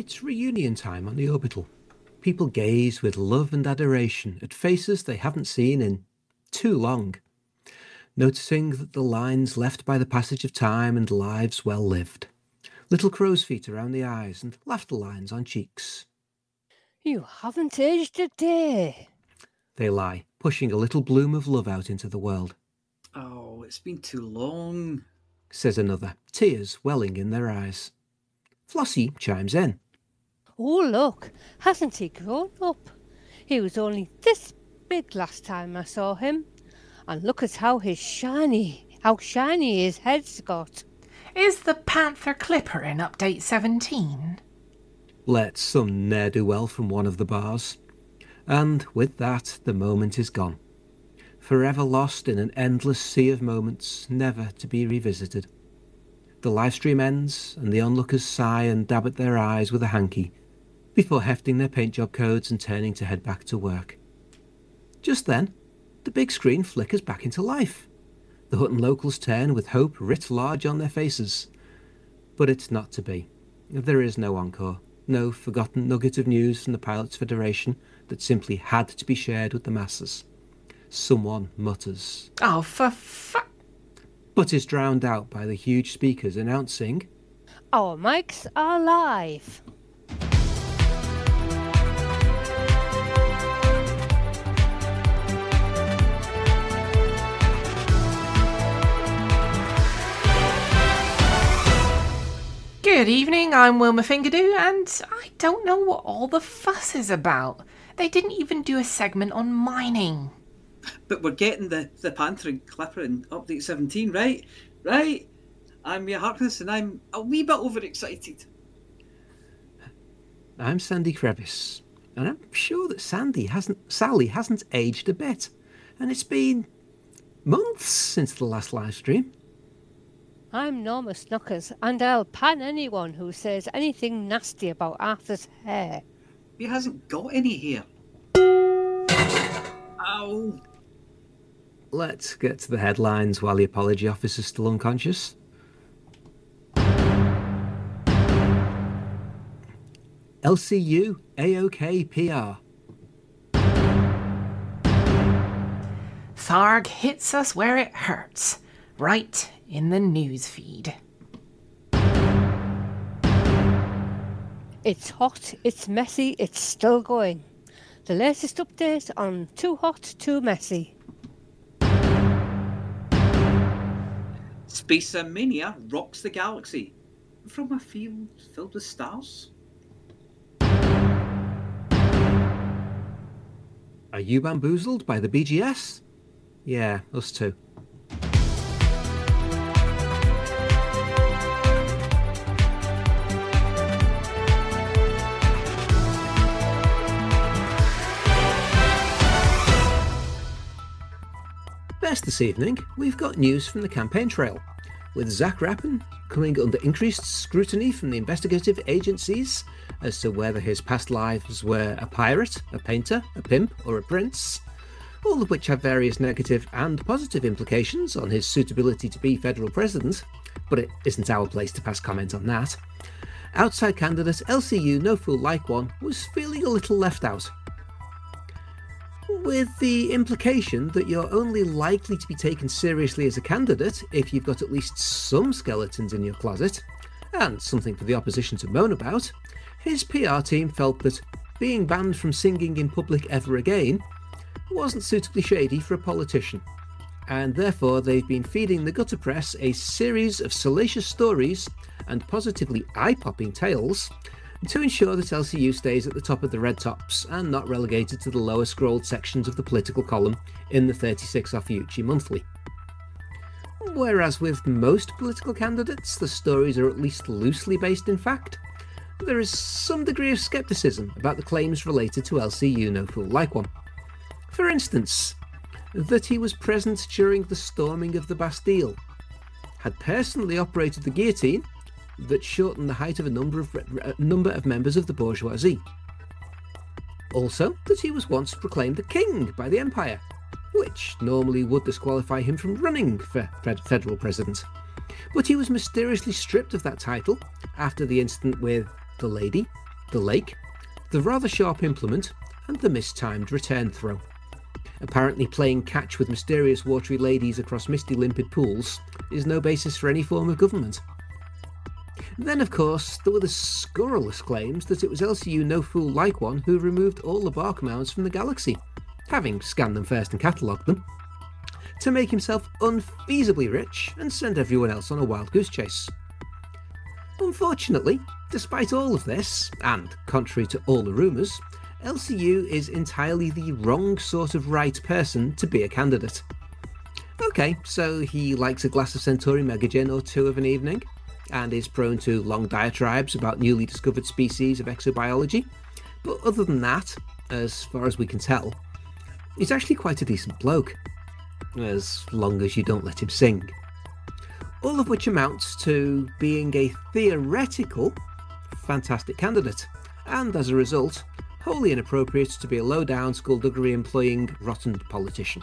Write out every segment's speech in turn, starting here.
It's reunion time on the orbital. People gaze with love and adoration at faces they haven't seen in too long, noticing that the lines left by the passage of time and lives well lived. Little crow's feet around the eyes and laughter lines on cheeks. You haven't aged a day. They lie, pushing a little bloom of love out into the world. Oh, it's been too long, says another, tears welling in their eyes. Flossie chimes in. Oh, look, hasn't he grown up? He was only this big last time I saw him. And look at how his shiny, how shiny his head's got. Is the Panther Clipper in update 17? Let some ne'er do well from one of the bars. And with that, the moment is gone. Forever lost in an endless sea of moments, never to be revisited. The live stream ends, and the onlookers sigh and dab at their eyes with a hanky before hefting their paint job codes and turning to head back to work. Just then, the big screen flickers back into life. The Hutton locals turn with hope writ large on their faces. But it's not to be. There is no encore, no forgotten nugget of news from the Pilots Federation that simply had to be shared with the masses. Someone mutters. Oh, for fuck. But is drowned out by the huge speakers announcing. Our mics are live. Good evening, I'm Wilma Fingeredoo, and I don't know what all the fuss is about. They didn't even do a segment on mining. But we're getting the, the Panther and Clipper in Update 17, right? Right? I'm Mia Harkness, and I'm a wee bit overexcited. I'm Sandy Crevice, and I'm sure that Sandy hasn't, Sally hasn't aged a bit. And it's been months since the last live stream. I'm Norma Snookers, and I'll pan anyone who says anything nasty about Arthur's hair. He hasn't got any hair. Ow. Let's get to the headlines while the apology officer's still unconscious. LCU AOK PR. Tharg hits us where it hurts, right in the news feed. It's hot, it's messy, it's still going. The latest update on Too Hot, Too Messy. Space Mania rocks the galaxy from a field filled with stars. Are you bamboozled by the BGS? Yeah, us too. This evening, we've got news from the campaign trail, with Zach Rappin coming under increased scrutiny from the investigative agencies as to whether his past lives were a pirate, a painter, a pimp, or a prince, all of which have various negative and positive implications on his suitability to be federal president, but it isn't our place to pass comment on that. Outside candidate LCU No Fool Like One was feeling a little left out with the implication that you're only likely to be taken seriously as a candidate if you've got at least some skeletons in your closet, and something for the opposition to moan about, his PR team felt that being banned from singing in public ever again wasn't suitably shady for a politician, and therefore they've been feeding the gutter press a series of salacious stories and positively eye popping tales to ensure that LCU stays at the top of the red tops and not relegated to the lower scrolled sections of the political column in the 36 Ophiuchi Monthly. Whereas with most political candidates, the stories are at least loosely based in fact, there is some degree of scepticism about the claims related to LCU No Fool Like One. For instance, that he was present during the storming of the Bastille, had personally operated the guillotine, that shortened the height of a number of, a number of members of the bourgeoisie. Also, that he was once proclaimed a king by the empire, which normally would disqualify him from running for federal president. But he was mysteriously stripped of that title after the incident with the lady, the lake, the rather sharp implement, and the mistimed return throw. Apparently, playing catch with mysterious watery ladies across misty limpid pools is no basis for any form of government. Then, of course, there were the scurrilous claims that it was LCU No Fool Like One who removed all the bark mounds from the galaxy, having scanned them first and catalogued them, to make himself unfeasibly rich and send everyone else on a wild goose chase. Unfortunately, despite all of this, and contrary to all the rumours, LCU is entirely the wrong sort of right person to be a candidate. Okay, so he likes a glass of Centauri Mega Gin or two of an evening, and is prone to long diatribes about newly discovered species of exobiology. But other than that, as far as we can tell, he's actually quite a decent bloke. As long as you don't let him sing. All of which amounts to being a theoretical fantastic candidate, and as a result, wholly inappropriate to be a low down school skullduggery employing rotten politician.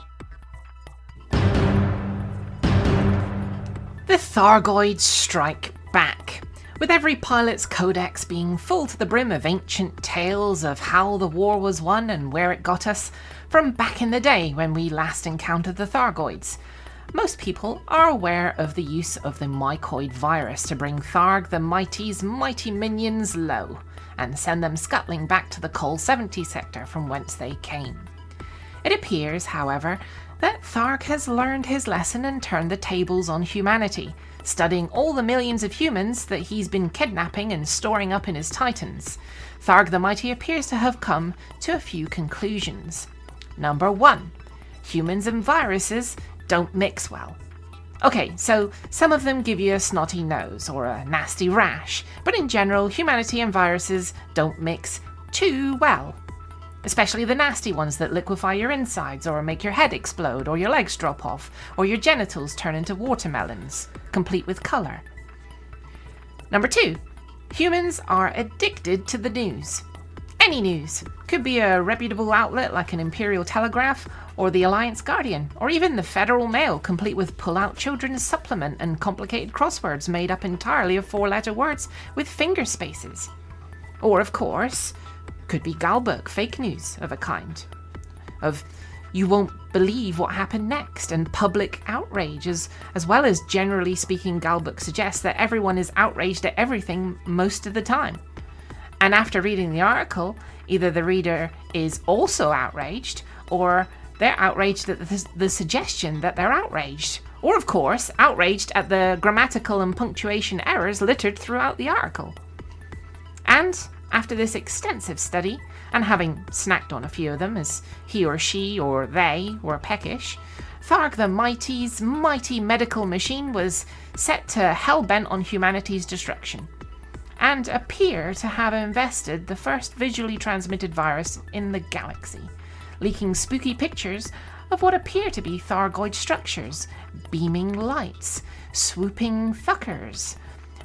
The Thargoids strike back, with every pilot's codex being full to the brim of ancient tales of how the war was won and where it got us, from back in the day when we last encountered the Thargoids. Most people are aware of the use of the mycoid virus to bring Tharg the Mighty's mighty minions low and send them scuttling back to the Col 70 sector from whence they came. It appears, however, that Tharg has learned his lesson and turned the tables on humanity, studying all the millions of humans that he's been kidnapping and storing up in his Titans. Tharg the Mighty appears to have come to a few conclusions. Number one, humans and viruses don't mix well. Okay, so some of them give you a snotty nose or a nasty rash, but in general, humanity and viruses don't mix too well. Especially the nasty ones that liquefy your insides or make your head explode or your legs drop off or your genitals turn into watermelons, complete with colour. Number two, humans are addicted to the news. Any news. Could be a reputable outlet like an Imperial Telegraph, or the Alliance Guardian, or even the Federal Mail, complete with pull out children's supplement and complicated crosswords made up entirely of four letter words with finger spaces. Or, of course, could be Galbook fake news of a kind. Of you won't believe what happened next, and public outrage, as, as well as generally speaking, Galbook suggests that everyone is outraged at everything most of the time. And after reading the article, either the reader is also outraged, or they're outraged at the, the suggestion that they're outraged. Or, of course, outraged at the grammatical and punctuation errors littered throughout the article. And after this extensive study, and having snacked on a few of them as he or she or they were peckish, Tharg the Mighty's mighty medical machine was set to hell bent on humanity's destruction, and appear to have invested the first visually transmitted virus in the galaxy leaking spooky pictures of what appear to be Thargoid structures, beaming lights, swooping thuckers,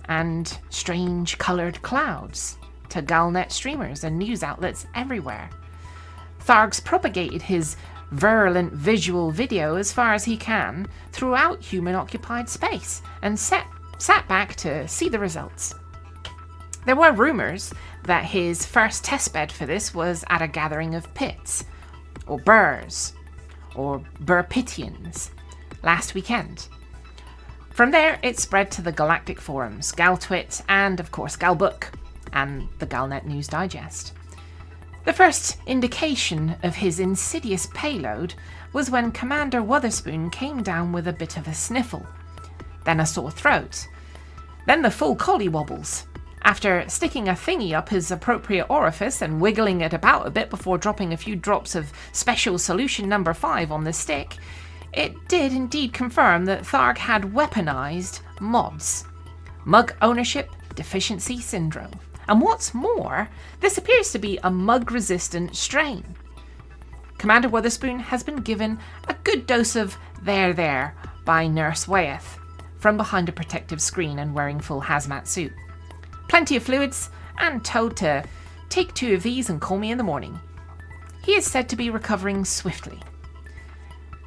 and strange coloured clouds to Galnet streamers and news outlets everywhere. Tharg's propagated his virulent visual video as far as he can throughout human occupied space and set, sat back to see the results. There were rumours that his first testbed for this was at a gathering of pits, or Burrs, or Burpitians, last weekend. From there, it spread to the galactic forums, Galtwit, and of course Galbook, and the Galnet News Digest. The first indication of his insidious payload was when Commander Wotherspoon came down with a bit of a sniffle, then a sore throat, then the full collie wobbles. after sticking a thingy up his appropriate orifice and wiggling it about a bit before dropping a few drops of special solution number 5 on the stick, it did indeed confirm that Tharg had weaponized mods. Mug ownership deficiency syndrome. And what's more, this appears to be a mug resistant strain. Commander Wotherspoon has been given a good dose of there there by Nurse Wyeth from behind a protective screen and wearing full hazmat suit plenty of fluids, and told to take two of these and call me in the morning. He is said to be recovering swiftly.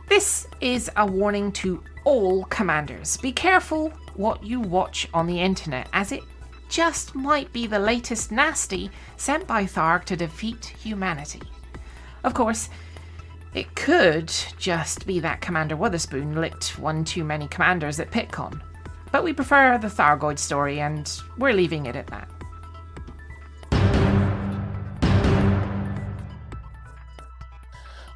This is a warning to all commanders. Be careful what you watch on the internet, as it just might be the latest nasty sent by Tharg to defeat humanity. Of course, it could just be that Commander Witherspoon licked one too many commanders at PitCon. But we prefer the Thargoid story, and we're leaving it at that.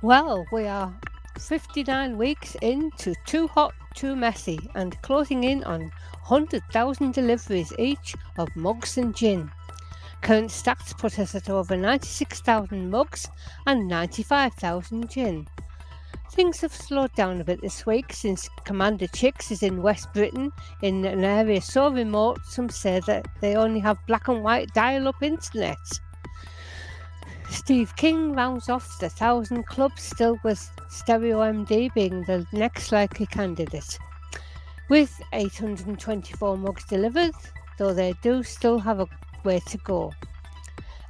Well, we are 59 weeks into Too Hot, Too Messy and closing in on 100,000 deliveries each of mugs and gin. Current stats put us at over 96,000 mugs and 95,000 gin. Things have slowed down a bit this week since Commander Chicks is in West Britain in an area so remote some say that they only have black and white dial up internet. Steve King rounds off the Thousand Club, still with Stereo MD being the next likely candidate. With 824 mugs delivered, though they do still have a way to go.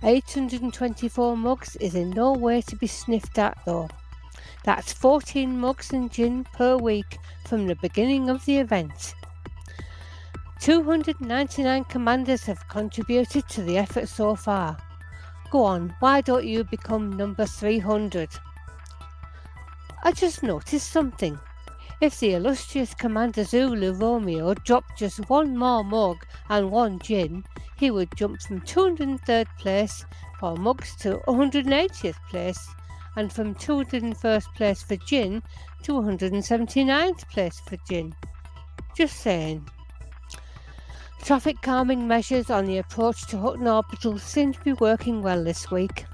824 mugs is in no way to be sniffed at though. That's 14 mugs and gin per week from the beginning of the event. 299 commanders have contributed to the effort so far. Go on, why don't you become number 300? I just noticed something. If the illustrious Commander Zulu Romeo dropped just one more mug and one gin, he would jump from 203rd place for mugs to 180th place, and from 201st place for gin to 179th place for gin. Just saying. Traffic calming measures on the approach to Hutton Orbital seem to be working well this week.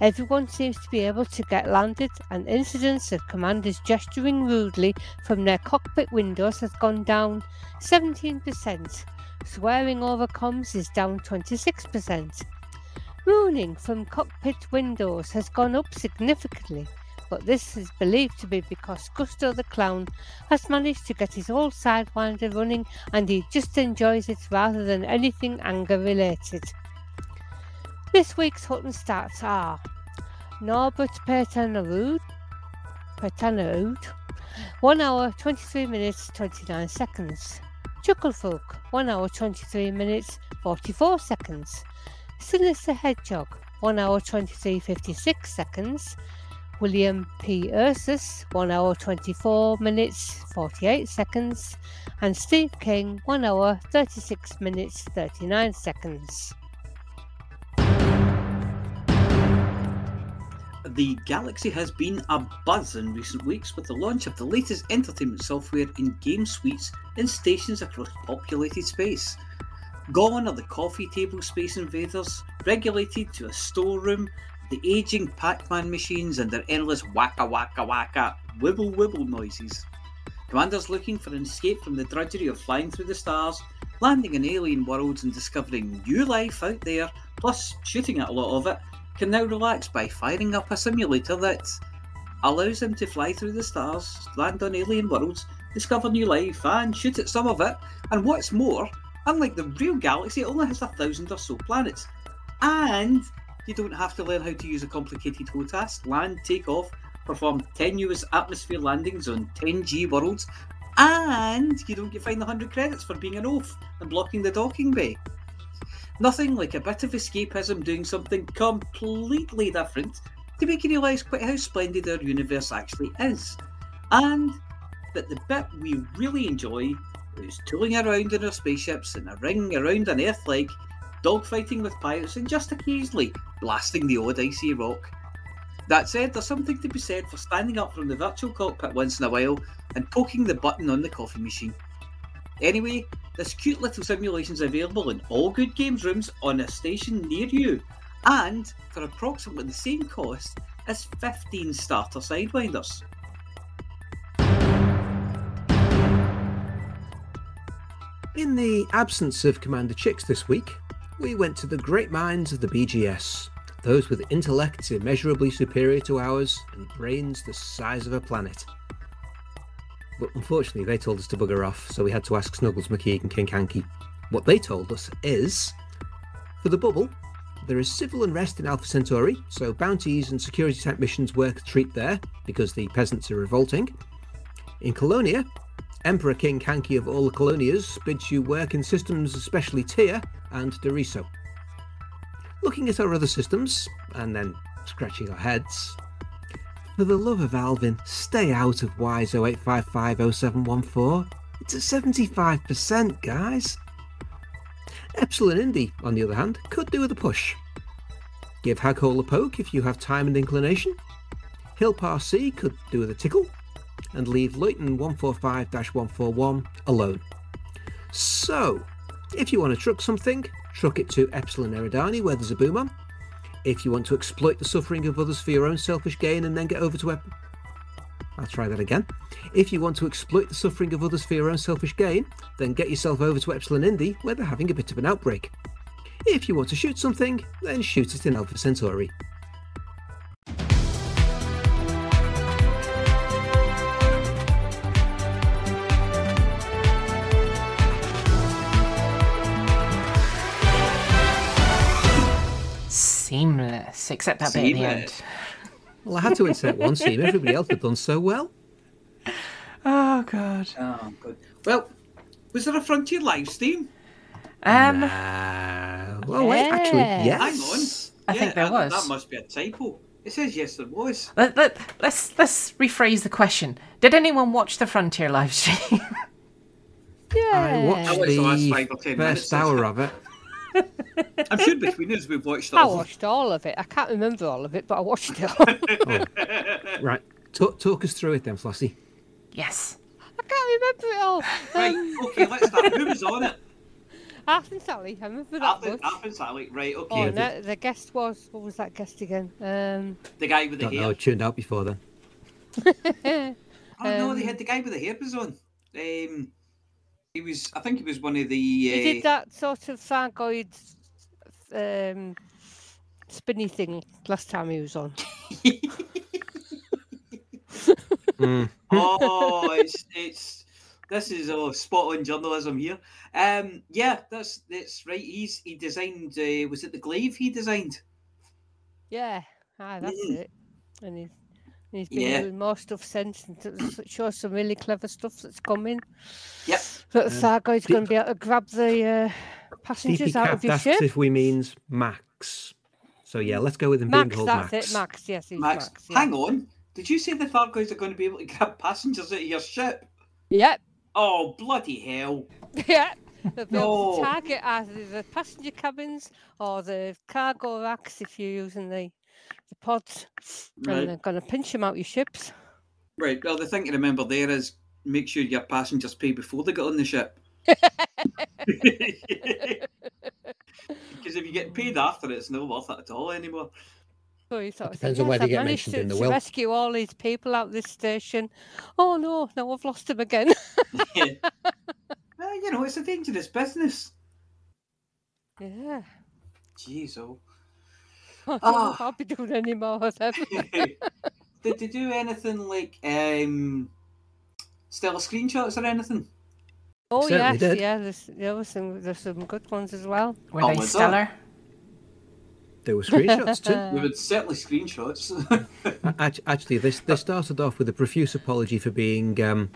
Everyone seems to be able to get landed, and incidents of commanders gesturing rudely from their cockpit windows has gone down 17%. Swearing over comms is down 26%. Mooning from cockpit windows has gone up significantly, but this is believed to be because Gusto the Clown has managed to get his old Sidewinder running and he just enjoys it rather than anything anger related. This week's Hutton stats are Norbert Pertanarud, Pertanarud, 1 hour 23 minutes 29 seconds. Chucklefolk, 1 hour 23 minutes 44 seconds. Sinister Hedgehog, 1 hour 23 56 seconds. William P. Ursus, 1 hour 24 minutes 48 seconds. And Steve King, 1 hour 36 minutes 39 seconds. The Galaxy has been a buzz in recent weeks with the launch of the latest entertainment software in game suites in stations across populated space. Gone are the coffee table space invaders, regulated to a storeroom, the aging Pac Man machines and their endless waka waka waka, wibble wibble noises. Commanders looking for an escape from the drudgery of flying through the stars, landing in alien worlds and discovering new life out there, plus shooting at a lot of it, can now relax by firing up a simulator that allows them to fly through the stars, land on alien worlds, discover new life, and shoot at some of it. And what's more, unlike the real galaxy, it only has a thousand or so planets. And you don't have to learn how to use a complicated HOTAS, land, take off, perform tenuous atmosphere landings on 10G worlds, and you don't get fined 100 credits for being an oaf and blocking the docking bay. Nothing like a bit of escapism doing something completely different to make you realise quite how splendid our universe actually is. And that the bit we really enjoy is tooling around in our spaceships in a ring around an Earth like, dogfighting with pirates, and just occasionally blasting the odd icy rock. That said, there's something to be said for standing up from the virtual cockpit once in a while and poking the button on the coffee machine. Anyway, this cute little simulation is available in all good games rooms on a station near you, and for approximately the same cost as 15 starter Sidewinders. In the absence of Commander Chicks this week, we went to the great minds of the BGS, those with intellects immeasurably superior to ours and brains the size of a planet. But unfortunately, they told us to bugger off, so we had to ask Snuggles McKeag and King Hanky. What they told us is for the bubble, there is civil unrest in Alpha Centauri, so bounties and security type missions work a treat there because the peasants are revolting. In Colonia, Emperor King Hanky of all the Colonias bids you work in systems especially Tir and Doriso. Looking at our other systems, and then scratching our heads, for the love of Alvin, stay out of WISE 08550714. It's at 75%, guys. Epsilon Indi, on the other hand, could do with a push. Give Haghole a poke if you have time and inclination. Hillpar C could do with a tickle. And leave Luyten 145 141 alone. So, if you want to truck something, truck it to Epsilon Eridani where there's a boom on. If you want to exploit the suffering of others for your own selfish gain and then get over to Ep- I'll try that again. If you want to exploit the suffering of others for your own selfish gain, then get yourself over to Epsilon Indi where they're having a bit of an outbreak. If you want to shoot something, then shoot it in Alpha Centauri. Seamless, except that bit at the end. Well, I had to insert one seam. Everybody else had done so well. Oh god. Oh, good. Well, was there a Frontier live stream? Um, Uh, well, wait, actually, Yeah. Hang on. I think there that- was. That must be a typo. It says yes, there was. let, let, let's let's rephrase the question. Did anyone watch the Frontier live stream? Yeah. I watched I the last the five or 10 minutes, first hour of it. I'm sure between us we've watched I all. watched all of it. I can't remember all of it, but I watched it all. Right, talk, talk us through it then, Flossie. yes. I can't remember it all. Right, Um, okay, let's start. Who was on it? Arthur Sally, I remember that Arthur, much. Arthur Sally. Right, Oh, okay. and that, the guest was what was that guest again? Um, The guy with the Don't hair. know, I tuned out before then. Oh no, they Um, had the guy with the hair was on. Um, he was. I think he was one of the. he Uh, did that sort of Thargoid um, spinny thing last time he was on. Mm. oh, it's it's. This is oh, spot on journalism here. Um, yeah, that's that's right. He's he designed. Uh, was it the glaive he designed? Yeah, ah, that's Mm. it. And he's he's been Yeah. doing more stuff since, and t- it shows some really clever stuff that's coming. Yep. That Um, Thargoid's D- going to be able to grab the uh, passengers out of DP your asks ship. if we means Max. So yeah, let's go with him Max, being called that's Max. it, Max. Yes, he's Max, Max. yeah. hang on. Did you say the Thargoids are going to be able to grab passengers out of your ship? Yep, Oh bloody hell! yeah. They'll be able to target either the passenger cabins or the cargo racks if you're using the the pods, Right. and they're going to pinch them out of your ships. Right. Well, the thing to remember there is make sure your passengers pay before they get on the ship. Because if you get paid after, it's not worth it at all anymore. So you sort of Depends think, on where yes, they get managed mentioned to, in the to will." rescue all these people out this station. Oh no, now I've lost them again. Yeah. well, you know, it's a dangerous business. yeah. Jeez, oh. I don't know Ah. I'll be doing any more of them. Did they do anything like um, stellar screenshots or anything? Oh yes, did. yeah. There's there was some there's some good ones as well. Were Oh, they was stellar? There were screenshots too. We would certainly screenshots. Actually, this this started off with a profuse apology for being um,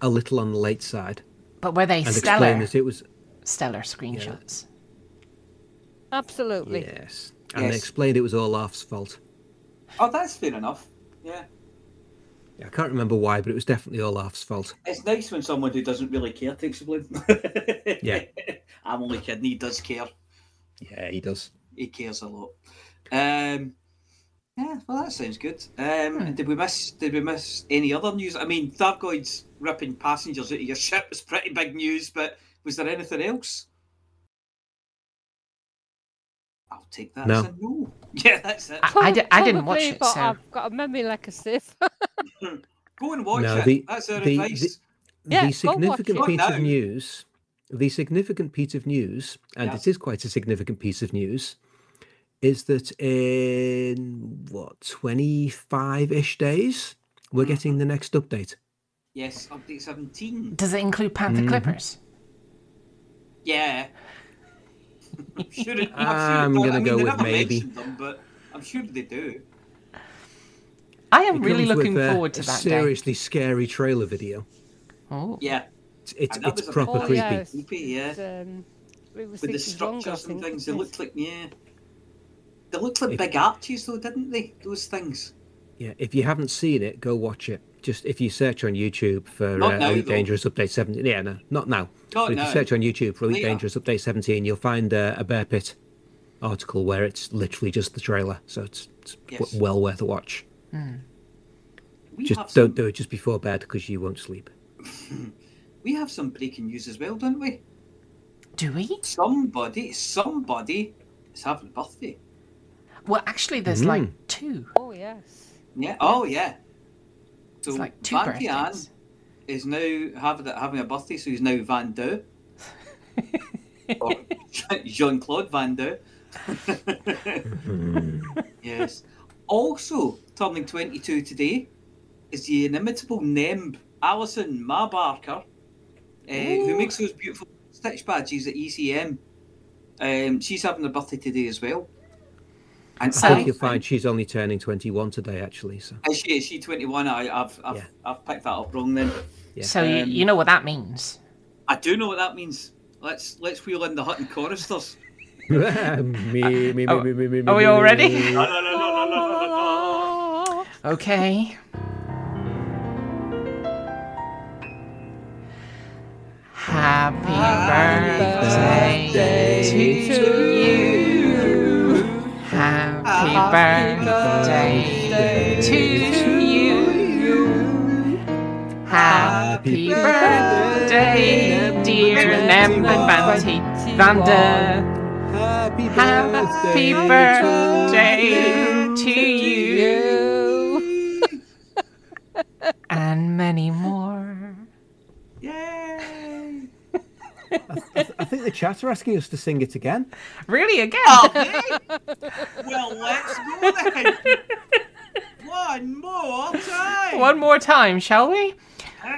a little on the late side, But were they and stellar? explained that it was Stellar screenshots. Absolutely. yes, and they explained it was Olaf's fault. oh, that's fair enough. Yeah. yeah. I can't remember why, but it was definitely Olaf's fault. It's nice when someone who doesn't really care takes the blame. Yeah. I'm only kidding. He does care. Yeah, he does. He cares a lot. Um, yeah, well, that sounds good. Um, and did we miss? Did we miss any other news? I mean, Thargoids ripping passengers out of your ship was pretty big news, but was there anything else? I'll take that No. as a no. Yeah, that's it. I, I, I didn't watch it, but so I've got a memory like a sieve. Go and watch No, it. the- that's our the- advice. Yeah, the go watch significant piece of news, the significant piece of news, and Yeah. it is quite a significant piece of news, is that in what twenty five ish days we're Mm-hmm. getting the next update. Yes, update 17. does it include Panther Mhm. Clippers? Yeah. I'm sure it, I'm, I'm sure it does. gonna I mean, go they with maybe. Them, but I'm sure they do. I am It really comes with looking forward to a that day. seriously scary trailer video. Oh, Yeah, It's it's, it's proper Oh, creepy. yeah. creepy. Yeah, Um, it with the thinking wrong, I structures and things. They looked like yeah. They looked like If- big arches, though, didn't they? Those things. Yeah, if you haven't seen it, go watch it. Just if you search on YouTube for Not uh, now, Elite. Dangerous Update 17. Yeah, no, not now. Not but if now. you search on YouTube for Elite Later. Dangerous Update 17, you'll find uh, a Bear Pit article where it's literally just the trailer. So it's, it's w- Yes. well worth a watch. We Just have don't some, do it just before bed because you won't sleep. We have some breaking news as well, don't we? do we? Somebody, somebody is having a birthday. Well, actually, there's Mm. like two. Oh yes. Yeah. Oh, yeah. So It's like two Van Tian birthdays. is now having having a birthday, so he's now Van Deu. or Jean Claude Van Deu. yes. Also, turning 22 today is the inimitable Nemb Alison Marbarker, uh, who makes those beautiful stitch badges at ECM. Um, she's having a birthday today as well. And So- I I think you'll find she's only turning 21 today, actually. So Is she, is she 21? I, I've, I've, Yeah. I've picked that up wrong then. Yeah. So you, Um, you know what that means. I do know what that means. Let's let's wheel in the Hutton choristers. me, me, me, Are- me, me, me, are we all ready? no, no, no, no, no, no, no. Okay. Happy birthday Happy birthday to you. Happy birthday, dear Nem Banty Vander. Happy birthday to you. And many more. Yay! I think the chat are asking us to sing it again. Really again? Oh, okay. Well, let's go then. One more time. One more time, shall we?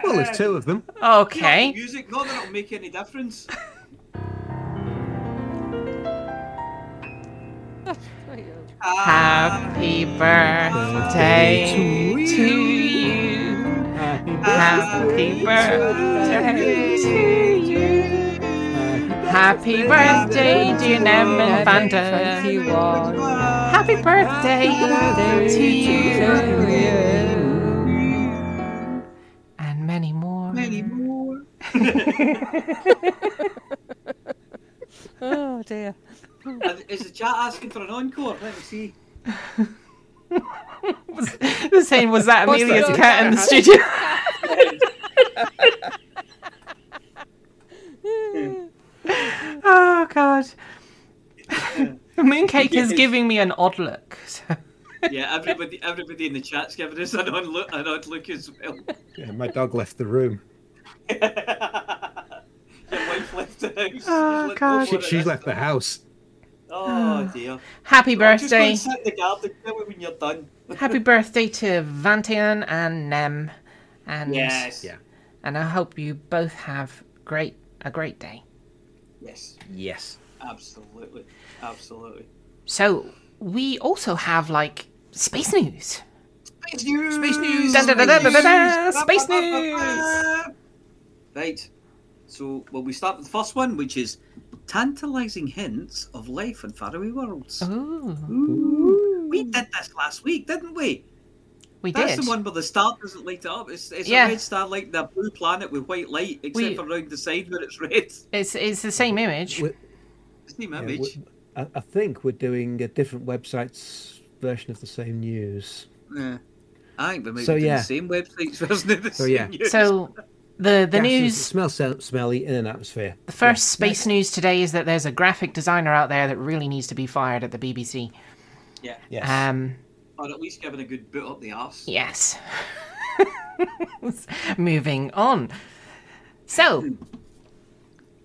Well, there's two of them. Okay. Music, not that it'll make any difference. Happy birthday to you. Happy birthday to you. Happy birthday, dear Nem and Vanda. 21. Happy birthday to you. And many more. Many more. Oh dear. Is the chat asking for an encore? Let me see. The same was that Amelia's cat in the studio. God. Mooncake is giving me an odd look. so- Yeah, everybody, everybody in the chat's giving us an odd look, an odd look as well. Yeah, my dog left the room. Your wife left the house. Oh, She's God. She, she's left the house. Oh ah. dear. Happy I'm just going birthday. to sit the garden. When you're done. Happy birthday to Vantian and Nem. And Yes. Yeah. and I hope you both have great a great day. Yes. Yes. Absolutely. Absolutely. So we also have like space news. Space news. Space news. Space ba. Right. So, well, we start with the first one, which is tantalising hints of life in faraway worlds. Ooh, Ooh. We did this last week, didn't we? we That's did. the one where the star doesn't light it up. It's, it's Yeah. a red star like the blue planet with white light, except We- for round the side where it's red. It's it's the same image. We- Same yeah, image. we- I, I think we're doing a different website's version of the same news. Yeah. I think we might So, be doing yeah. the same websites version of the So, same yeah. news. So the the Gases news smell smelly in an atmosphere. the first space news today is that there's a graphic designer out there that really needs to be fired at the BBC. yeah. Yes. Um Or at least giving a good boot up the arse. yes. Moving on. So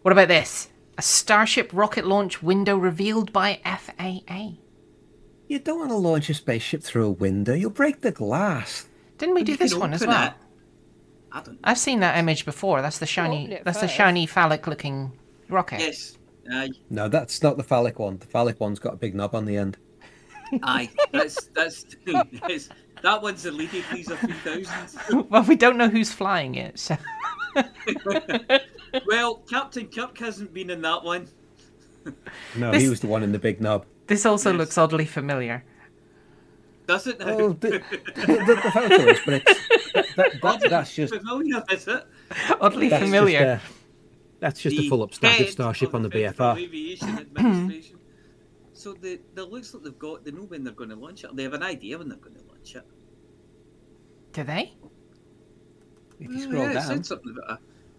what about this? A Starship rocket launch window revealed by FAA. you don't want to launch a spaceship through a window. You'll break the glass. Didn't we do this one as well? it. I don't I've seen that image before. That's the shiny open it that's the shiny phallic looking rocket. Yes. Uh, Aye. No, that's not the phallic one. The phallic one's got a big knob on the end. Aye. That's that's, that's that one's the Lady Pleaser 3000. well, we don't know who's flying it, so well, Captain Kirk hasn't been in that one. No, This- he was the one in the big knob. This also Yes. looks oddly familiar. Does it now? Oh, the, the, the, the photo is, but it's, that, that, that's just familiar, is it? Oddly that's familiar. Just, uh, that's just a The full up static head starship on the Federal BFR. So the, the looks like they've got, they know when they're going to launch it. They have an idea when they're going to launch it. Do they? If you Oh, scroll yeah, it down,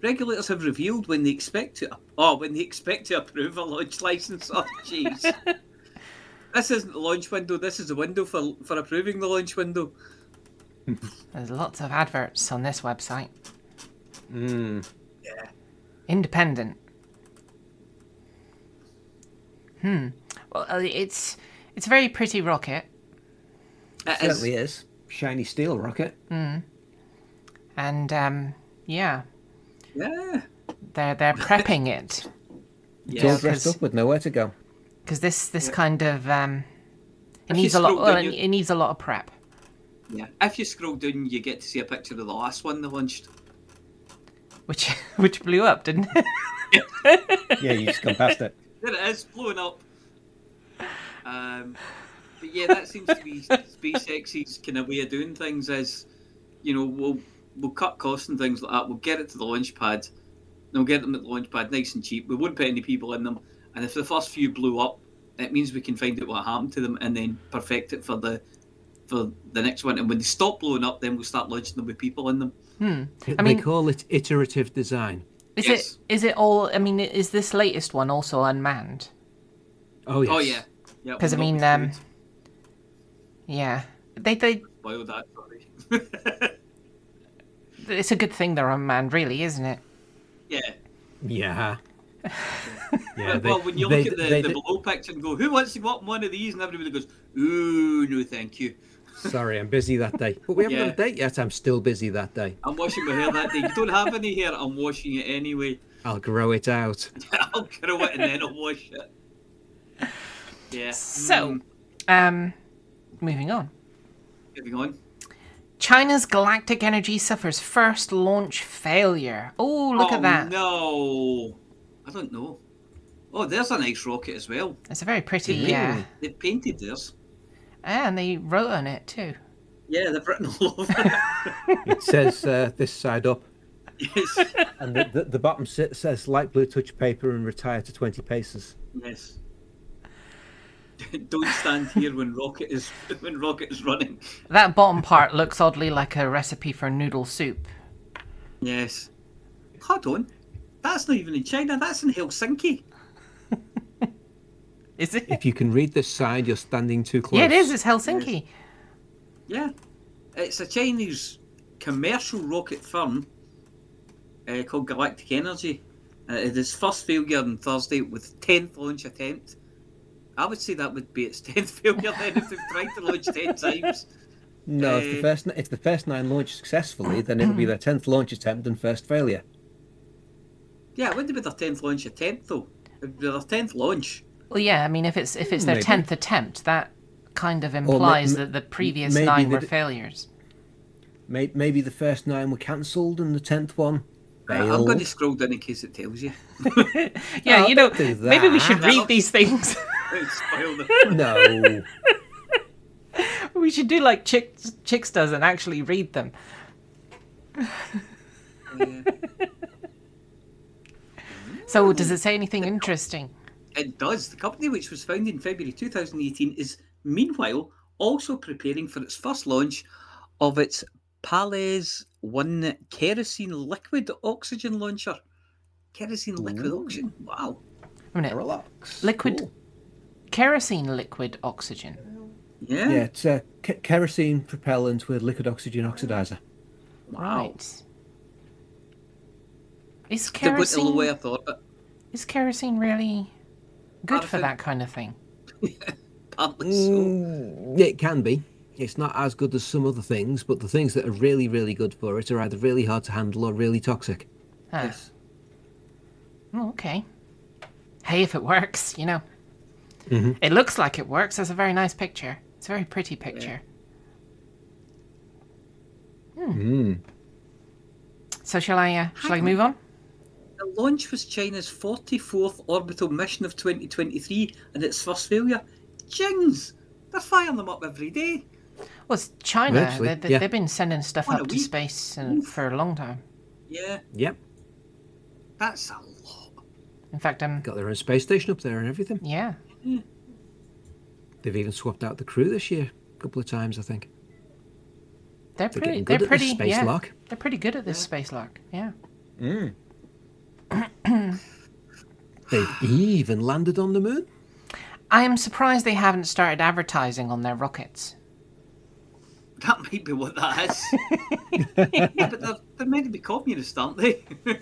said something about it. Regulators have revealed when they expect to. Oh, when they expect to approve a launch license. Oh, jeez. this isn't the launch window. This is the window for for approving the launch window. There's lots of adverts on this website. mm, Yeah. Independent. Hmm. Well, uh, it's it's a very pretty rocket, It is. certainly is. Shiny steel rocket. and um, yeah, Yeah. they're they're prepping it It's all Yeah. dressed 'cause- up with nowhere to go. because this this kind of um, it If needs a lot. Well, it, you- it needs a lot of prep. Yeah. If you scroll down, you get to see a picture of the last one they launched. Which which blew up, didn't it? Yeah, you just come past it. There it is, blowing up. Um, but yeah, that seems to be SpaceX's kind of way of doing things. Is you know we'll we'll cut costs and things like that. We'll get it to the launch pad. And we'll get them at the launch pad nice and cheap. We won't put any people in them. And if the first few blew up, it means we can find out what happened to them and then perfect it for the for the next one. And when they stop blowing up, then we'll start launching them with people in them. Hmm. they I mean- call it iterative design. Is Yes. it is it all? I mean, is this latest one also unmanned? Oh yes. Oh yeah, yeah. 'Cause, I mean, um. Yeah, they they. spoil that. Sorry. It's a good thing they're unmanned, really, isn't it? yeah. Yeah. Yeah. Well, they- well, when you they- look at the, they the did- below picture and go, who wants to want one of these? And everybody goes, ooh, no, thank you. Sorry, I'm busy that day. But we haven't Yeah. got a date yet. I'm still busy that day. I'm washing my hair that day. You don't have any hair, I'm washing it anyway. I'll grow it out. I'll grow it and then I'll wash it. Yeah. So, Mm, um, moving on. moving on. China's Galactic Energy suffers first launch failure. Oh, look oh, at that! No. I don't know. Oh, there's a nice rocket as well. It's a very pretty, They yeah. painted- They painted theirs. And they wrote on it too. Yeah, they've written all over it. It says uh, this side up, yes. and the, the, the bottom says light blue touch paper and retire to 20 paces. Yes. Don't stand here when rocket is when rocket is running. That bottom part looks oddly like a recipe for noodle soup. Yes. Hold on. That's not even in China. That's in Helsinki. Is it? If you can read this side, you're standing too close. Yeah, it is. It's Helsinki. Yeah. It's a Chinese commercial rocket firm uh, called Galactic Energy. Uh, it is first failure on Thursday with 10th launch attempt. I would say that would be its 10th failure then if they've tried to launch 10 times. No, if the Uh, first if the first nine launch successfully, then it would be their tenth launch attempt and first failure. Yeah, it wouldn't be their 10th launch attempt though. It would be their 10th launch. Well, yeah. I mean, if it's if it's their Maybe. tenth attempt, that kind of implies ma- that the previous maybe nine were d- failures. May- Maybe the first nine were cancelled and the tenth one Uh, I'm going to scroll down in case it tells you. Yeah, Oh, you know, don't maybe we should read these things. No. we should do like Chicks, Chicks does and actually read them. So, does it say anything interesting? It does. The company, which was founded in February 2018, is meanwhile also preparing for its first launch of its Pallas 1 kerosene liquid oxygen launcher. Kerosene liquid Ooh. oxygen. Wow. A minute. Relax. Liquid- Cool. Kerosene liquid oxygen. Yeah. Yeah, it's a ke- kerosene propellant with liquid oxygen oxidizer. Wow. Right. Is To put it the way I kerosene thought it. is kerosene really good for Paraffin. that kind of thing? Apparently so. Mm, it can be. It's not as good as some other things, but the things that are really, really good for it are either really hard to handle or really toxic. Huh. Yes. Oh, okay. Hey, if it works, you know. Mhm. It looks like it works. That's a very nice picture. It's a very pretty picture. Mm. So shall I? Uh, shall I move on? The launch was China's 44th orbital mission of 2023 and its first failure. Jings! They're firing them up every day. Well, it's China. Actually, they, they, yeah. They've been sending stuff What up to space uh, for a long time. Yeah, Yep. that's a lot. In fact, um, Got their own space station up there and everything. yeah, Mm. They've even swapped out the crew this year a couple of times, I think. they're They're pretty. getting They're good at pretty. this space yeah, lark. they're pretty good at this space lock. Yeah. Mm. They've even landed on the moon. I am surprised they haven't started advertising on their rockets. That might be what that is. yeah, but they're, they're meant to be communist, aren't they?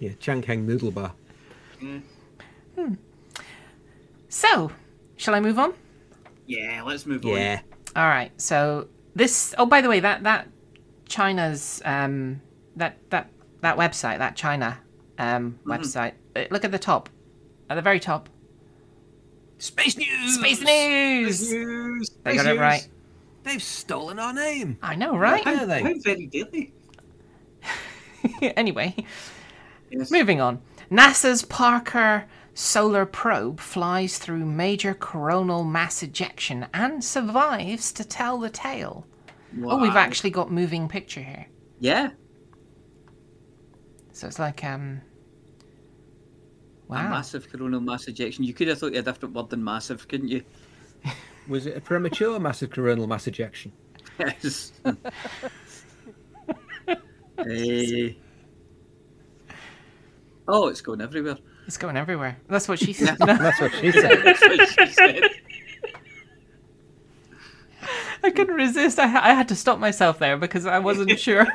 Yeah, Changkeng Noodle Bar. Mm. Hmm. So, shall I move on? yeah, let's move on. Yeah. All right. So this. Oh, by the way, that that China's um that that that website, that China um website. uh, Look at the top, at the very top. Space News! Space News. News. They got it right. They've stolen our name. I know, right? How, Are they? how very daily. anyway, Yes. moving on. NASA's Parker solar probe flies through major coronal mass ejection and survives to tell the tale. Oh, we've actually got moving picture here. Yeah. So it's like um. A Wow. massive coronal mass ejection. You could have thought you had a different word than massive, couldn't you? Was it a premature massive coronal mass ejection? Yes. Eh. Oh, it's going everywhere. It's going everywhere. That's what she said. That's what she said. That's what she said. I couldn't resist. I, ha- I had to stop myself there because I wasn't sure.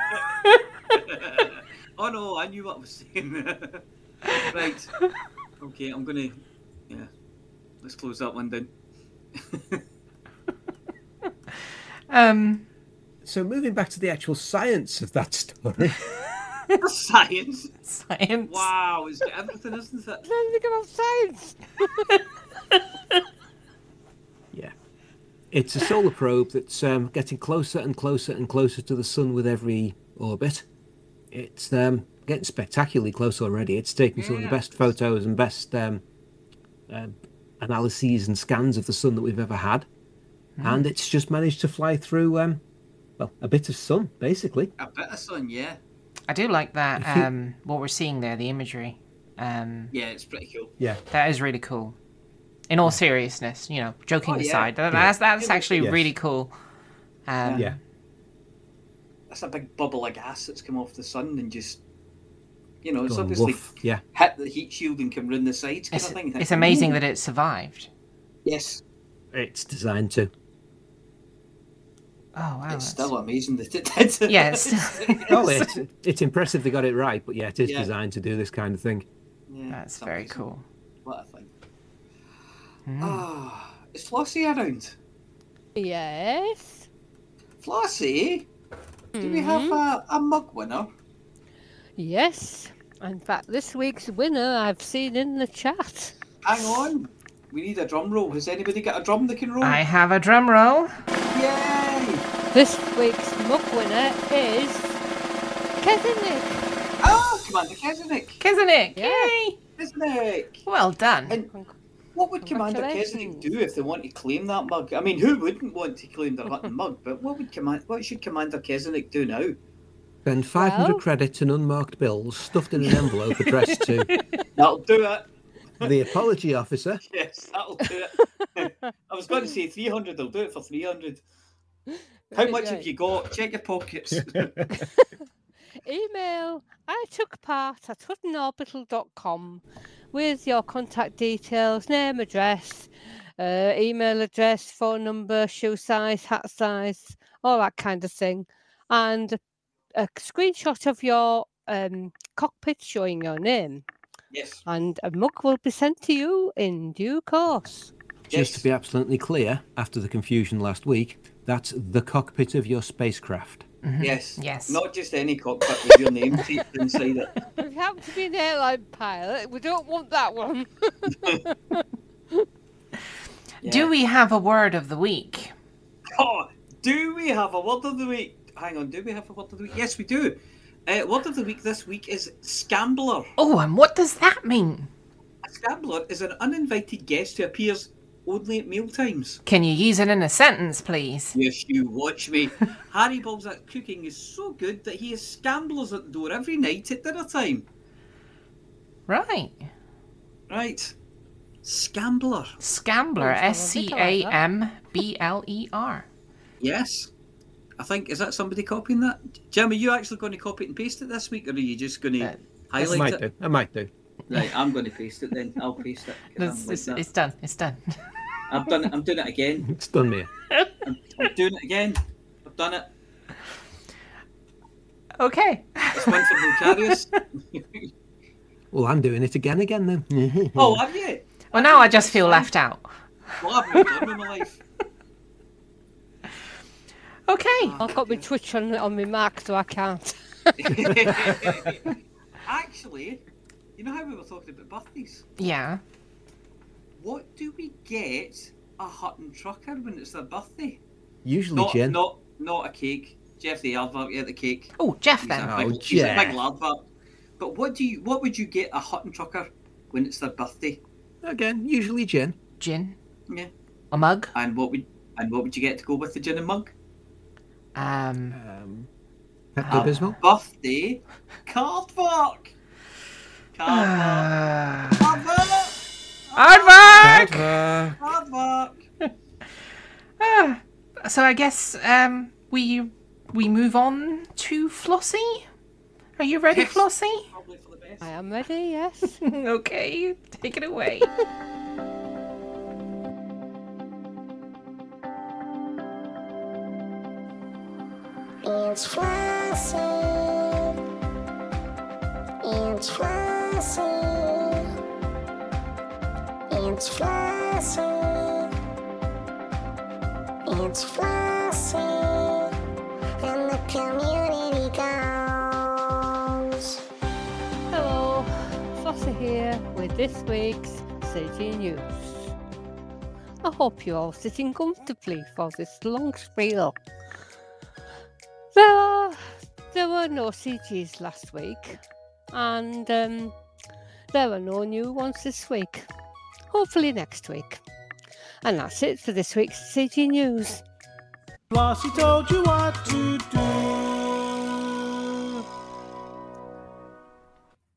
Oh no, I knew what I was saying. right. Okay, I'm gonna. Yeah. Let's close that one down. um, So moving back to the actual science of that story. Science. science. Wow, it's everything, isn't it? Anything about science? yeah. It's a solar probe that's um, getting closer and closer and closer to the sun with every orbit. It's um, getting spectacularly close already. It's taking some of the best photos and best um, um analyses and scans of the sun that we've ever had. And it's just managed to fly through, um, well, a bit of sun, basically. A bit of sun, yeah. I do like that. Um, what we're seeing there, the imagery. Um, Yeah, it's pretty cool. Yeah. that is really cool. In all seriousness, you know, joking Oh, yeah. aside, that, that's that's actually Yes. really cool. Um, Yeah. That's a big bubble of gas that's come off the sun and just, you know, it's obviously woof. Yeah. hit the heat shield and come round the sides kind It's, of thing. it's amazing that it survived. Yes, It's designed to. Oh wow! it's that's- still amazing that it did. Yeah, it's still- Oh, it's, it's impressive they got it right, but yeah, it is Yeah. designed to do this kind of thing. Yeah, That's it's very amazing. cool. What a thing. Hmm. Ah, is Flossie around? Yes. Flossie, do we have a, a mug winner? Yes. In fact, this week's winner I've seen in the chat. Hang on. We need a drum roll. Has anybody got a drum they can roll? I have a drum roll. Yay! This week's mug winner is Kezinik. Oh, Commander Kesenik! Kizanik, Yeah. yay! Kesenik! Well done. And what would Commander Kesenik Congratulations. do if they want to claim that mug? I mean, who wouldn't want to claim their hunting mug? But what would command? What should Commander Kesenik do now? Spend 500 Well- credits and unmarked bills stuffed in an envelope addressed to That'll do it. The apology officer. Yes, that'll do it. I was going to say 300. They'll do it for 300. How much have you got? Check your pockets. Email I took part at huttonorbital.com with your contact details, name, address, uh, email address, phone number, shoe size, hat size, all that kind of thing, and a screenshot of your um, cockpit showing your name. Yes. And a mug will be sent to you in due course. Just Yes. to be absolutely clear, after the confusion last week, that's the cockpit of your spacecraft. Mm-hmm. Yes. Yes. Not just any cockpit with your name taped inside it. If you happen to be an airline pilot, we don't want that one. Do we have a word of the week? Oh, do we have a word of the week? Hang on, do we have a word of the week? Yes, we do. Uh, word of the week this week is scambler. Oh, and what does that mean? A scambler is an uninvited guest who appears only at mealtimes. Can you use it in a sentence, please? Yes, you watch me. Harry Balls at cooking is so good that he has scamblers at the door every night at dinner time. Right. Right. Scambler. Scambler. S C A M B L E R. Yes. I think, is that somebody copying that? Jim, are you actually going to copy it and paste it this week, or are you just going to Uh, I might it? do. I might do. Right, I'm going to paste it then. I'll paste it. I'm It's, like it's, it's done. It's done. I've done it. I'm doing it again. It's done me. I'm doing it again. I've done it. okay. It's one for Vulcarius. Well, I'm doing it again, again then. oh, have you? Well, now I just feel left out. What have you done with my life? Okay. I've got my Twitch on, on my Mac, so I can't. Actually, you know how we were talking about birthdays? Yeah. What do we get a Hutton trucker when it's their birthday? Usually, Not, Jen. not, not a cake. Jeff the Aardvark get the cake. Oh, Jeff He's then. a Oh, big, he's a big Aardvark. But what do you? What would you get a Hutton trucker when it's their birthday? Again, usually gin. Gin. Yeah. A mug. And what would and what would you get to go with the gin and mug? Um. Um, Pepto Bismol. Aardvark! Ah, so I guess um we we move on to Flossie. Are you ready, Yes. Flossie? Probably for the best. I am ready, yes. okay, take it away. It's Flossie. It's Flossie. It's Flossie. It's Flossie. And the community goes. Hello, Flossie here with this week's CG News. I hope you're all sitting comfortably for this long spiel. There, there were no CGs last week, and um, there are no new ones this week. Hopefully next week. And that's it for this week's CG News. Flossie told you what to do.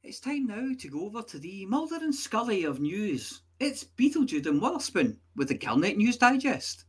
It's time now to go over to the Mulder and Scully of news. It's Beetlejude and Witherspoon with the Galnet News Digest.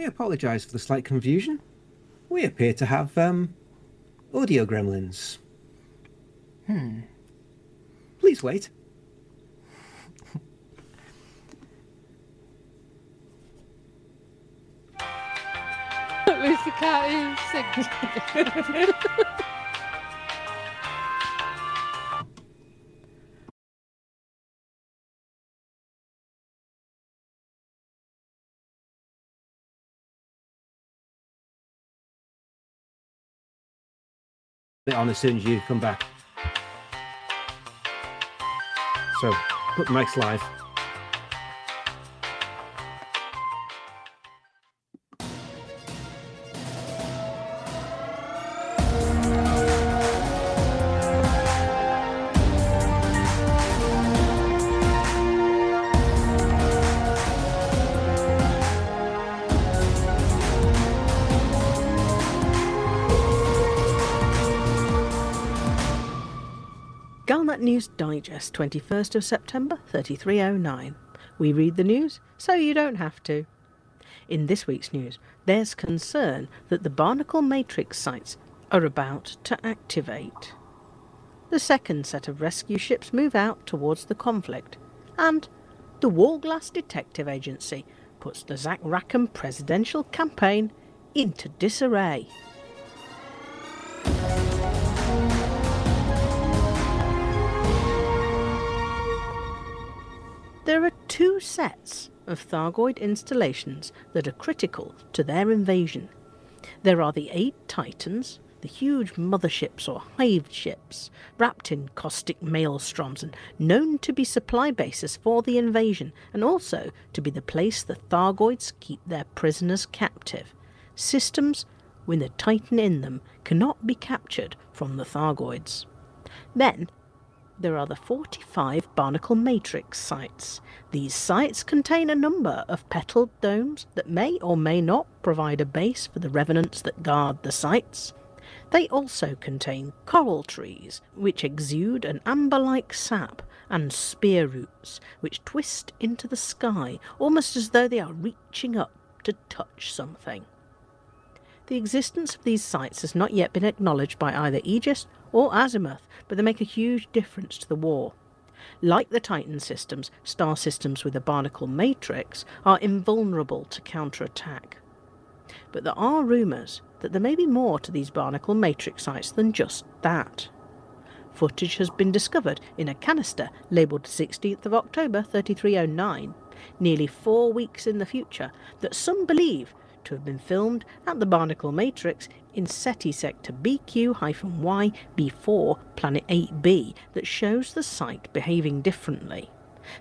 We apologise for the slight confusion. We appear to have um, audio gremlins. Hmm. Please wait. Lucy can't even Bit on as soon as you come back. So, put the mics live. Digest, 21st of September, 3309. We read the news so you don't have to. In this week's news, there's concern that the Barnacle Matrix sites are about to activate. The second set of rescue ships move out towards the conflict, and the Wallglass Detective Agency puts the Zach Rackham presidential campaign into disarray. There are two sets of Thargoid installations that are critical to their invasion. There are the eight Titans, the huge motherships or hive ships, wrapped in caustic maelstroms and known to be supply bases for the invasion and also to be the place the Thargoids keep their prisoners captive. Systems with a Titan in them cannot be captured from the Thargoids. Then there are the 45 Barnacle Matrix sites. These sites contain a number of petaled domes that may or may not provide a base for the revenants that guard the sites. They also contain coral trees, which exude an amber like sap, and spear roots, which twist into the sky almost as though they are reaching up to touch something. The existence of these sites has not yet been acknowledged by either Aegis or Azimuth, but they make a huge difference to the war. Like the Titan systems, star systems with a barnacle matrix are invulnerable to counterattack. But there are rumours that there may be more to these barnacle matrix sites than just that. Footage has been discovered in a canister labelled 16th of October 3309, nearly four weeks in the future, that some believe to have been filmed at the Barnacle Matrix in SETI sector BQ-Y B4 Planet 8b that shows the site behaving differently.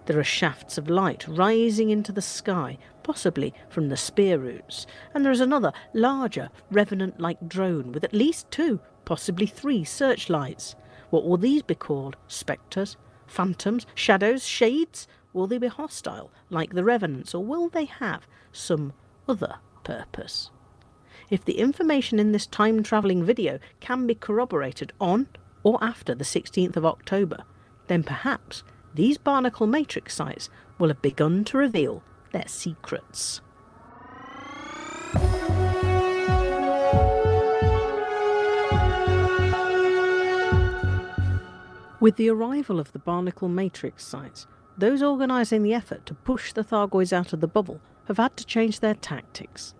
There are shafts of light rising into the sky, possibly from the spear roots, and there is another, larger, revenant like drone with at least two, possibly three searchlights. What will these be called? Spectres? Phantoms? Shadows? Shades? Will they be hostile, like the revenants, or will they have some other purpose? If the information in this time travelling video can be corroborated on or after the 16th of October, then perhaps these barnacle matrix sites will have begun to reveal their secrets. With the arrival of the barnacle matrix sites, those organising the effort to push the Thargoids out of the bubble have had to change their tactics.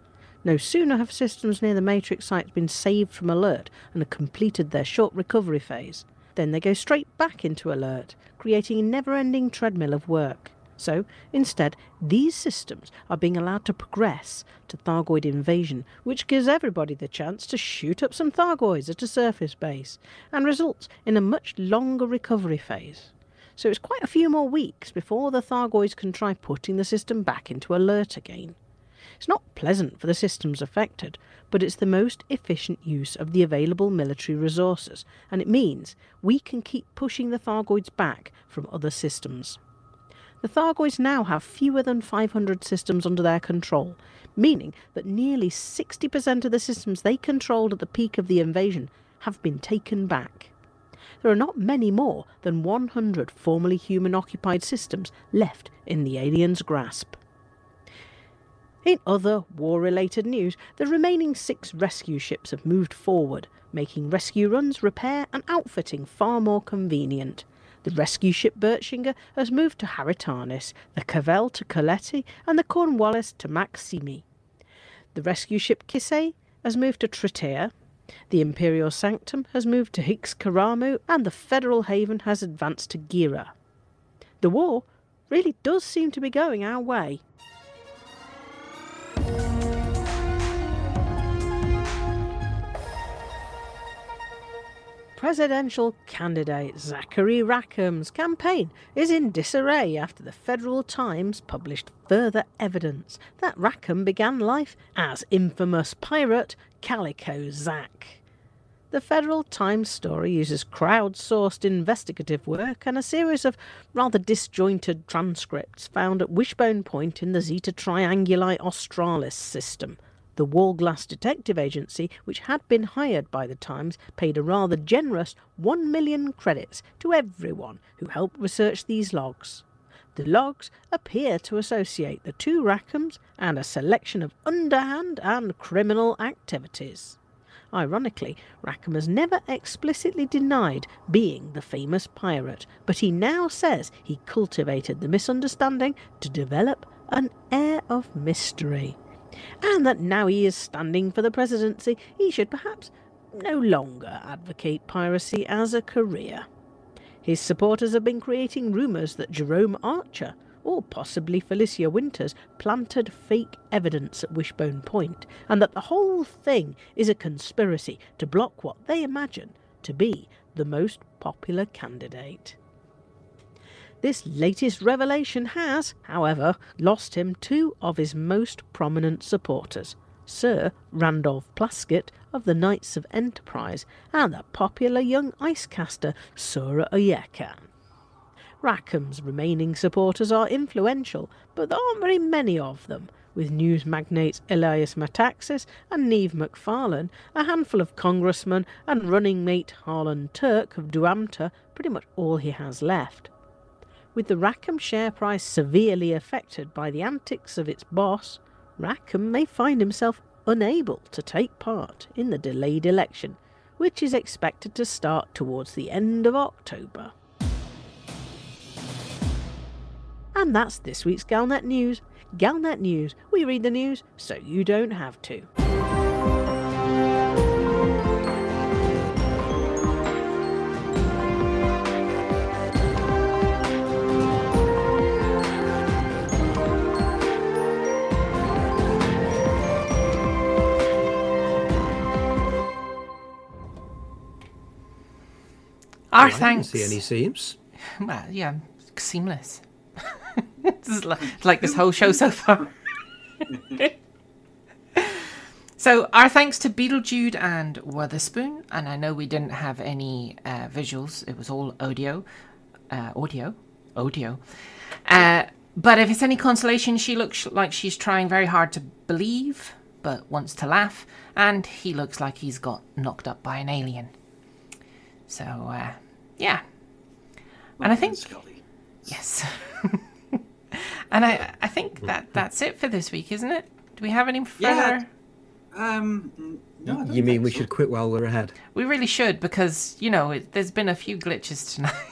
No sooner have systems near the matrix sites been saved from alert and have completed their short recovery phase, then they go straight back into alert, creating a never ending treadmill of work. So, instead, these systems are being allowed to progress to Thargoid invasion, which gives everybody the chance to shoot up some Thargoids at a surface base, and results in a much longer recovery phase. So it's quite a few more weeks before the Thargoids can try putting the system back into alert again. It's not pleasant for the systems affected, but it's the most efficient use of the available military resources, and it means we can keep pushing the Thargoids back from other systems. The Thargoids now have fewer than 500 systems under their control, meaning that nearly 60% of the systems they controlled at the peak of the invasion have been taken back. There are not many more than 100 formerly human occupied systems left in the aliens' grasp. In other war related news, the remaining six rescue ships have moved forward, making rescue runs, repair, and outfitting far more convenient. The rescue ship Bertschinger has moved to Haritanis, the Cavell to Coletti, and the Cornwallis to Maximi. The rescue ship Kisei has moved to Tritea, the Imperial Sanctum has moved to Hicks Karamu, and the Federal Haven has advanced to Gira. The war really does seem to be going our way. Presidential candidate Zachary Rackham's campaign is in disarray after the Federal Times published further evidence that Rackham began life as infamous pirate Calico Zack. The Federal Times story uses crowdsourced investigative work and a series of rather disjointed transcripts found at Wishbone Point in the Zeta Trianguli Australis system, The Wallglass Detective Agency, which had been hired by the Times, paid a rather generous 1 million credits to everyone who helped research these logs. The logs appear to associate the two Rackhams and a selection of underhand and criminal activities. Ironically, Rackham has never explicitly denied being the famous pirate, but he now says he cultivated the misunderstanding to develop an air of mystery. And that now he is standing for the presidency, he should perhaps no longer advocate piracy as a career. His supporters have been creating rumours that Jerome Archer, or possibly Felicia Winters, planted fake evidence at Wishbone Point, and that the whole thing is a conspiracy to block what they imagine to be the most popular candidate. This latest revelation has, however, lost him two of his most prominent supporters Sir Randolph Plaskett of the Knights of Enterprise and the popular young icecaster Sura Oyeka. Rackham's remaining supporters are influential, but there aren't very many of them, with news magnates Elias Metaxas and Neve McFarlane, a handful of congressmen, and running mate Harlan Turk of Duamta pretty much all he has left. With the Rackham share price severely affected by the antics of its boss, Rackham may find himself unable to take part in the delayed election, which is expected to start towards the end of October. And that's this week's Galnet News. Galnet News, we read the news so you don't have to. Our I didn't thanks. see any seams. Well, yeah, seamless. is like, like this whole show so far. so, our thanks to Beetlejude and Witherspoon, and I know we didn't have any uh, visuals; it was all audio, uh, audio, audio. Uh, but if it's any consolation, she looks like she's trying very hard to believe, but wants to laugh, and he looks like he's got knocked up by an alien. So, yeah. And I think Scully. Yes. and I I think that that's it for this week, isn't it? Do we have any further? Yeah. Um, no, you mean we so. should quit while we're ahead? We really should because you know it, there's been a few glitches tonight.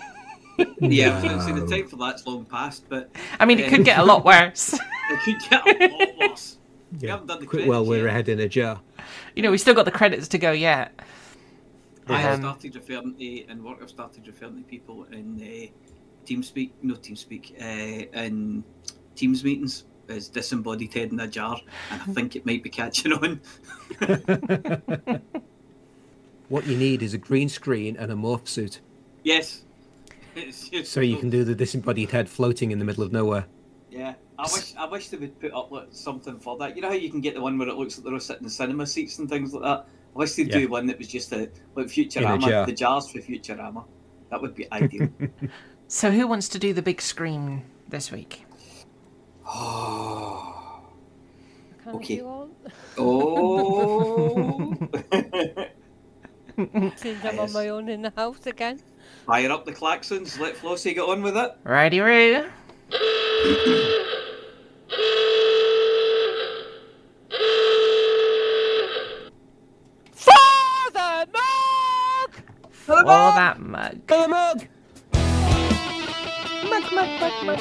Yeah, I was going to the time for that's long past, but I mean, it could get a lot worse. it could get a lot worse. We haven't done the quit while credits we're ahead in a jar. you know, we still got the credits to go yet. I have started referring to, and work I've started referring to people in uh, TeamSpeak, no TeamSpeak, uh, in Teams meetings as disembodied head in a jar, and I think it might be catching on. What you need is a green screen and a morph suit, Yes. So you can do the disembodied head floating in the middle of nowhere. Yeah, I wish I wish they would put up like, something for that. You know how you can get the one where it looks like they're all sitting in cinema seats and things like that. I wish they'd Yeah. do one that was just a like In a Futurama, jar. the jars for Futurama. That would be ideal. So who wants to do the big screen this week? oh, Okay. you all? oh! Since I'm on my own in the house again. Fire up the klaxons. Let Flossie get on with it. Righty roo. Father Mug! For that mug. Oh, mug! Mug, mug, mug, mug.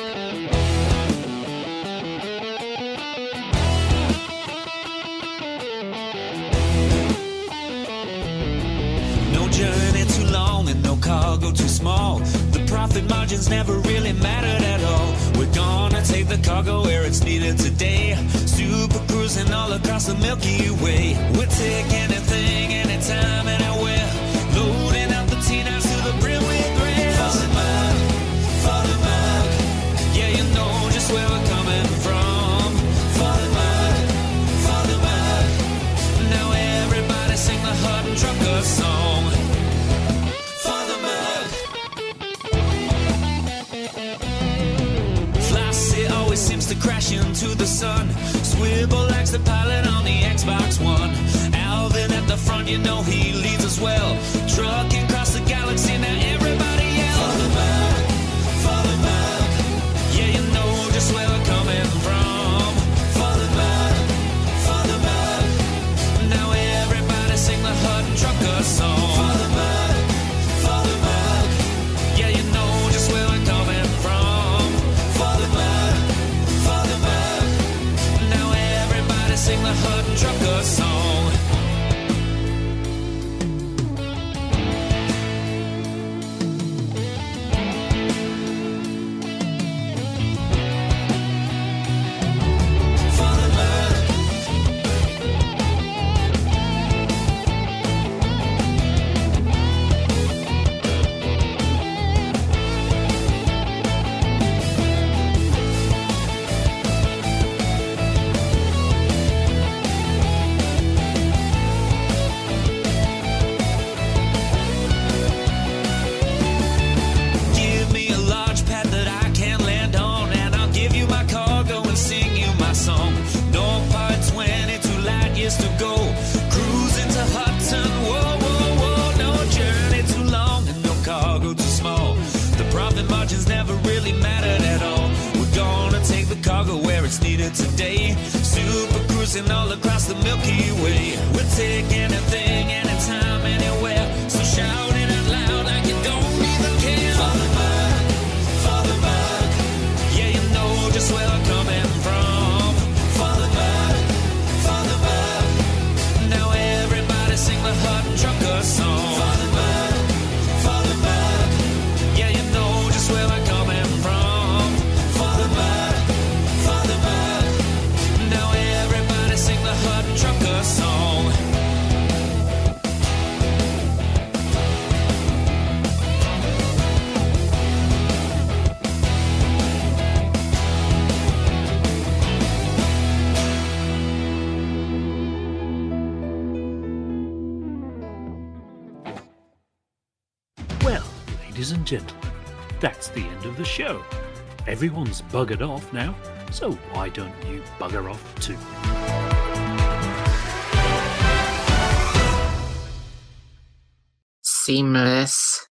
No journey too long and no cargo too small. The profit margins never really mattered at all. We're gonna take the cargo where it's needed today. Super cruising all across the Milky Way. We'll take anything, anytime, anywhere. truck of song for the mug. Flash, it always seems to crash into the sun. Swivel acts the pilot on the Xbox One. Alvin at the front, you know he leads us well. Trucking across the galaxy now. racing all across the Milky Way. We'll take anything. show. Everyone's buggered off now, so why don't you bugger off too? Seamless.